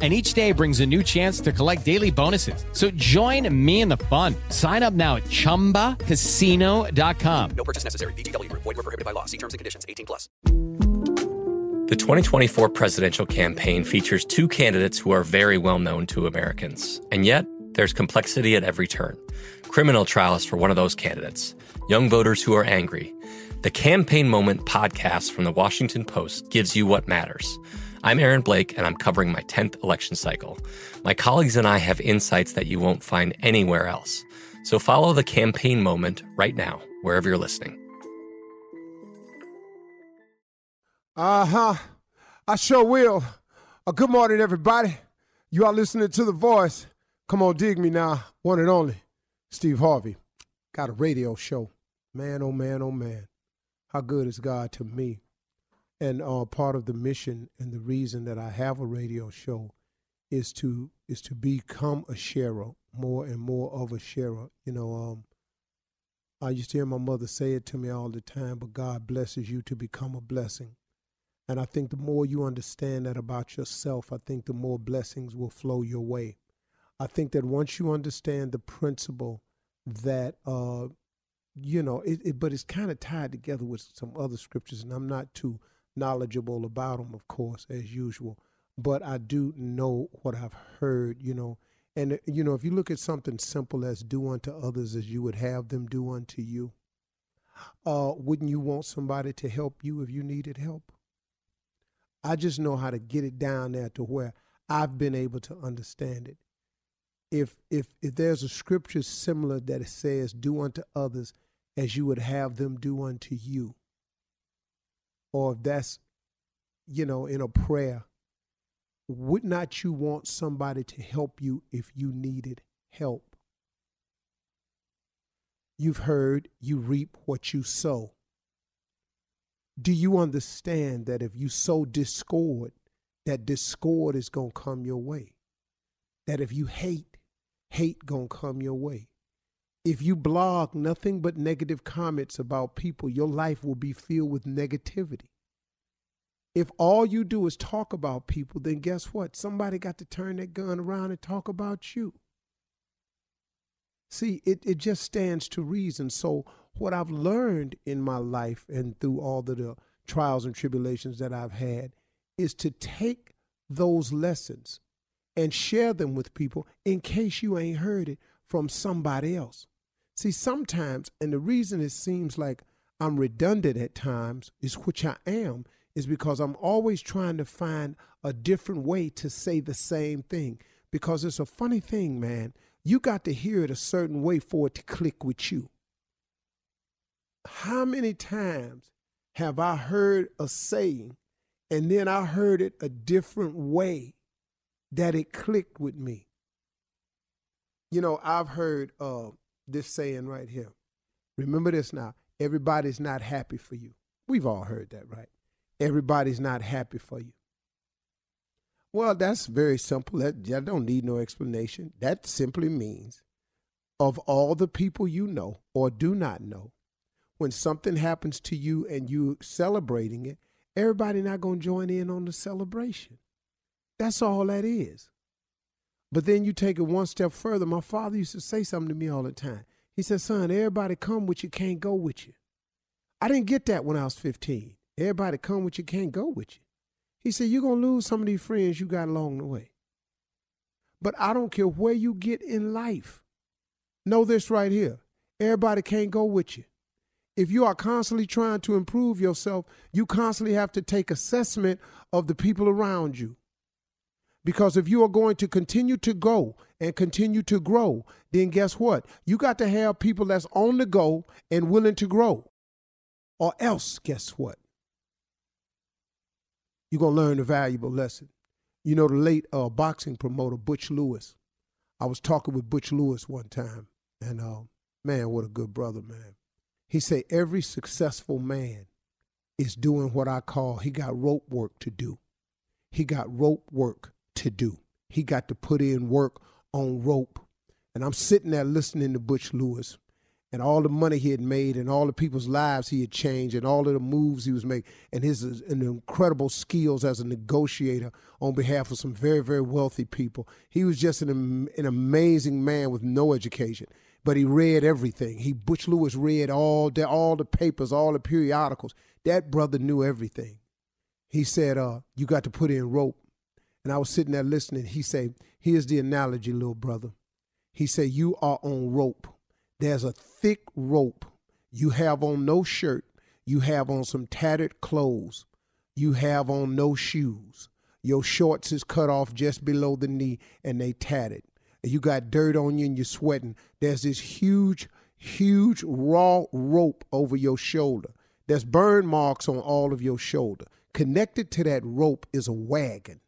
And each day brings a new chance to collect daily bonuses. So join me in the fun. Sign up now at chumbacasino.com. No purchase necessary. VGW Group. Void were prohibited by law. See terms and conditions. 18 plus. The 2024 presidential campaign features two candidates who are very well known to Americans. And yet, there's complexity at every turn. Criminal trials for one of those candidates, young voters who are angry. The Campaign Moment podcast from the Washington Post gives you what matters. I'm Aaron Blake, and I'm covering my 10th election cycle. My colleagues and I have insights that you won't find anywhere else. So follow the campaign moment right now, wherever you're listening. Uh huh. I sure will. Uh, good morning, everybody. You are listening to The Voice. Come on, dig me now. One and only, Steve Harvey. Got a radio show. Man, oh man, oh man. How good is God to me? And uh, part of the mission and the reason that I have a radio show is to is to become a sharer, more and more of a sharer. You know, um, I used to hear my mother say it to me all the time, but God blesses you to become a blessing. And I think the more you understand that about yourself, I think the more blessings will flow your way. I think that once you understand the principle that, uh, you know, it, it but it's kind of tied together with some other scriptures, and I'm not too knowledgeable about them, of course, as usual. But I do know what I've heard, you know. And, uh, you know, if you look at something simple as do unto others as you would have them do unto you, uh, wouldn't you want somebody to help you if you needed help? I just know how to get it down there to where I've been able to understand it. If if if there's a scripture similar that it says, "Do unto others as you would have them do unto you," or if that's you know in a prayer, would not you want somebody to help you if you needed help? You've heard, you reap what you sow do you understand that if you sow discord, that discord is going to come your way? That if you hate, hate going to come your way? If you blog nothing but negative comments about people, your life will be filled with negativity. If all you do is talk about people, then guess what? Somebody got to turn that gun around and talk about you. See, it, it just stands to reason. So what I've learned in my life and through all the, the trials and tribulations that I've had is to take those lessons and share them with people in case you ain't heard it from somebody else. See, sometimes, and the reason it seems like I'm redundant at times, is which I am, is because I'm always trying to find a different way to say the same thing. Because it's a funny thing, man. You got to hear it a certain way for it to click with you How many times have I heard a saying and then I heard it a different way that it clicked with me? You know, I've heard uh, this saying right here. Remember this now. Everybody's not happy for you. We've all heard that, right? Everybody's not happy for you. Well, that's very simple. That, that don't need no explanation. That simply means of all the people you know or do not know, when something happens to you and you celebrating it, everybody not going to join in on the celebration. That's all that is. But then you take it one step further. My father used to say something to me all the time. He said, son, everybody come with you, can't go with you. I didn't get that when I was 15. Everybody come with you, can't go with you. He said, you're going to lose some of these friends you got along the way. But I don't care where you get in life. Know this right here. Everybody can't go with you. If you are constantly trying to improve yourself, you constantly have to take assessment of the people around you. Because if you are going to continue to go and continue to grow, then guess what? You got to have people that's on the go and willing to grow. Or else, guess what? You're going to learn a valuable lesson. You know, the late uh, boxing promoter, Butch Lewis. I was talking with Butch Lewis one time, and uh, man, what a good brother, man. He said, every successful man is doing what I call, he got rope work to do. He got rope work to do. He got to put in work on rope. And I'm sitting there listening to Butch Lewis and all the money he had made and all the people's lives he had changed and all of the moves he was making and his and incredible skills as a negotiator on behalf of some very, very wealthy people. He was just an, an amazing man with no education. But he read everything. He Butch Lewis read all the all the papers, all the periodicals. That brother knew everything. He said, uh, you got to put in rope and I was sitting there listening. He said, Here's the analogy, little brother. He said, You are on rope. There's a thick rope. You have on no shirt. You have on some tattered clothes. You have on no shoes. Your shorts is cut off just below the knee and they tatted. You got dirt on you and you're sweating. There's this huge, huge raw rope over your shoulder. There's burn marks on all of your shoulder. Connected to that rope is a wagon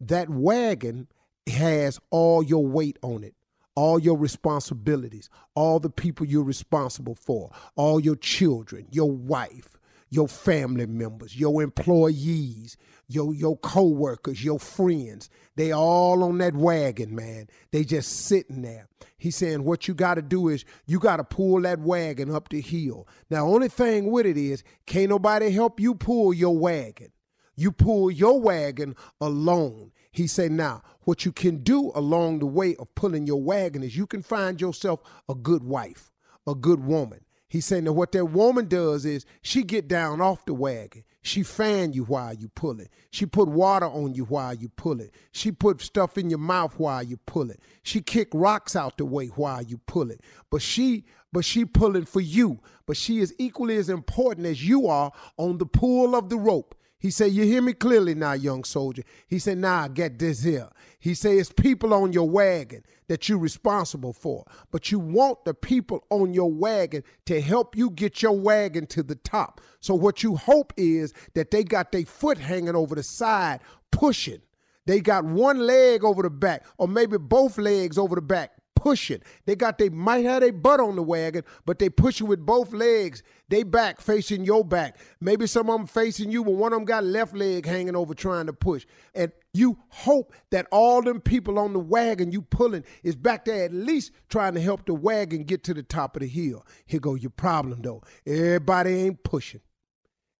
that wagon has all your weight on it, all your responsibilities, all the people you're responsible for, all your children, your wife, your family members, your employees, your your co-workers, your friends. They all on that wagon, man. They just sitting there. He's saying what you got to do is you got to pull that wagon up the hill. Now, only thing with it is can't nobody help you pull your wagon. You pull your wagon alone. He said, now, what you can do along the way of pulling your wagon is you can find yourself a good wife, a good woman. He said, now what that woman does is she get down off the wagon. She fan you while you pull it. She put water on you while you pull it. She put stuff in your mouth while you pull it. She kick rocks out the way while you pull it. But she but she pulling for you. But she is equally as important as you are on the pull of the rope. He said, You hear me clearly now, young soldier. He said, Nah, get this here. He said, It's people on your wagon that you're responsible for. But you want the people on your wagon to help you get your wagon to the top. So what you hope is that they got their foot hanging over the side, pushing. They got one leg over the back, or maybe both legs over the back, pushing. They got they might have their butt on the wagon, but they push you with both legs. They back facing your back. Maybe some of them facing you, but one of them got left leg hanging over trying to push. And you hope that all them people on the wagon you pulling is back there at least trying to help the wagon get to the top of the hill. Here go your problem though. Everybody ain't pushing.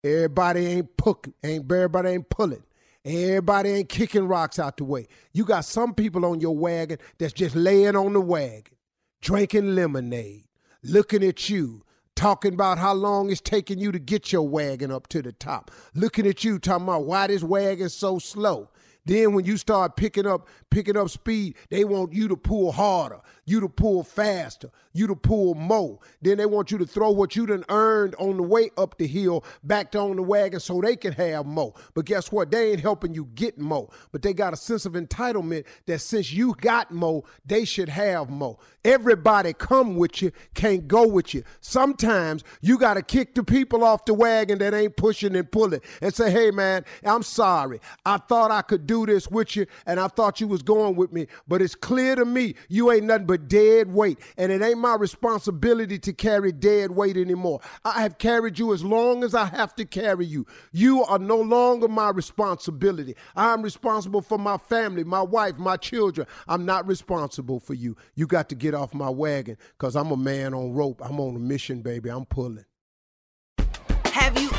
Everybody ain't pucking. Ain't everybody ain't pulling. Everybody ain't kicking rocks out the way. You got some people on your wagon that's just laying on the wagon, drinking lemonade, looking at you, talking about how long it's taking you to get your wagon up to the top, looking at you, talking about why this wagon's so slow. Then when you start picking up picking up speed, they want you to pull harder, you to pull faster, you to pull more. Then they want you to throw what you done earned on the way up the hill back to on the wagon so they can have more. But guess what? They ain't helping you get more. But they got a sense of entitlement that since you got more, they should have more. Everybody come with you, can't go with you. Sometimes you got to kick the people off the wagon that ain't pushing and pulling and say, hey man, I'm sorry. I thought I could do this with you and I thought you was going with me, but it's clear to me you ain't nothing but dead weight. And it ain't my responsibility to carry dead weight anymore. I have carried you as long as I have to carry you. You are no longer my responsibility. I'm responsible for my family, my wife, my children. I'm not responsible for you. You got to get off my wagon because I'm a man on rope. I'm on a mission, baby. I'm pulling.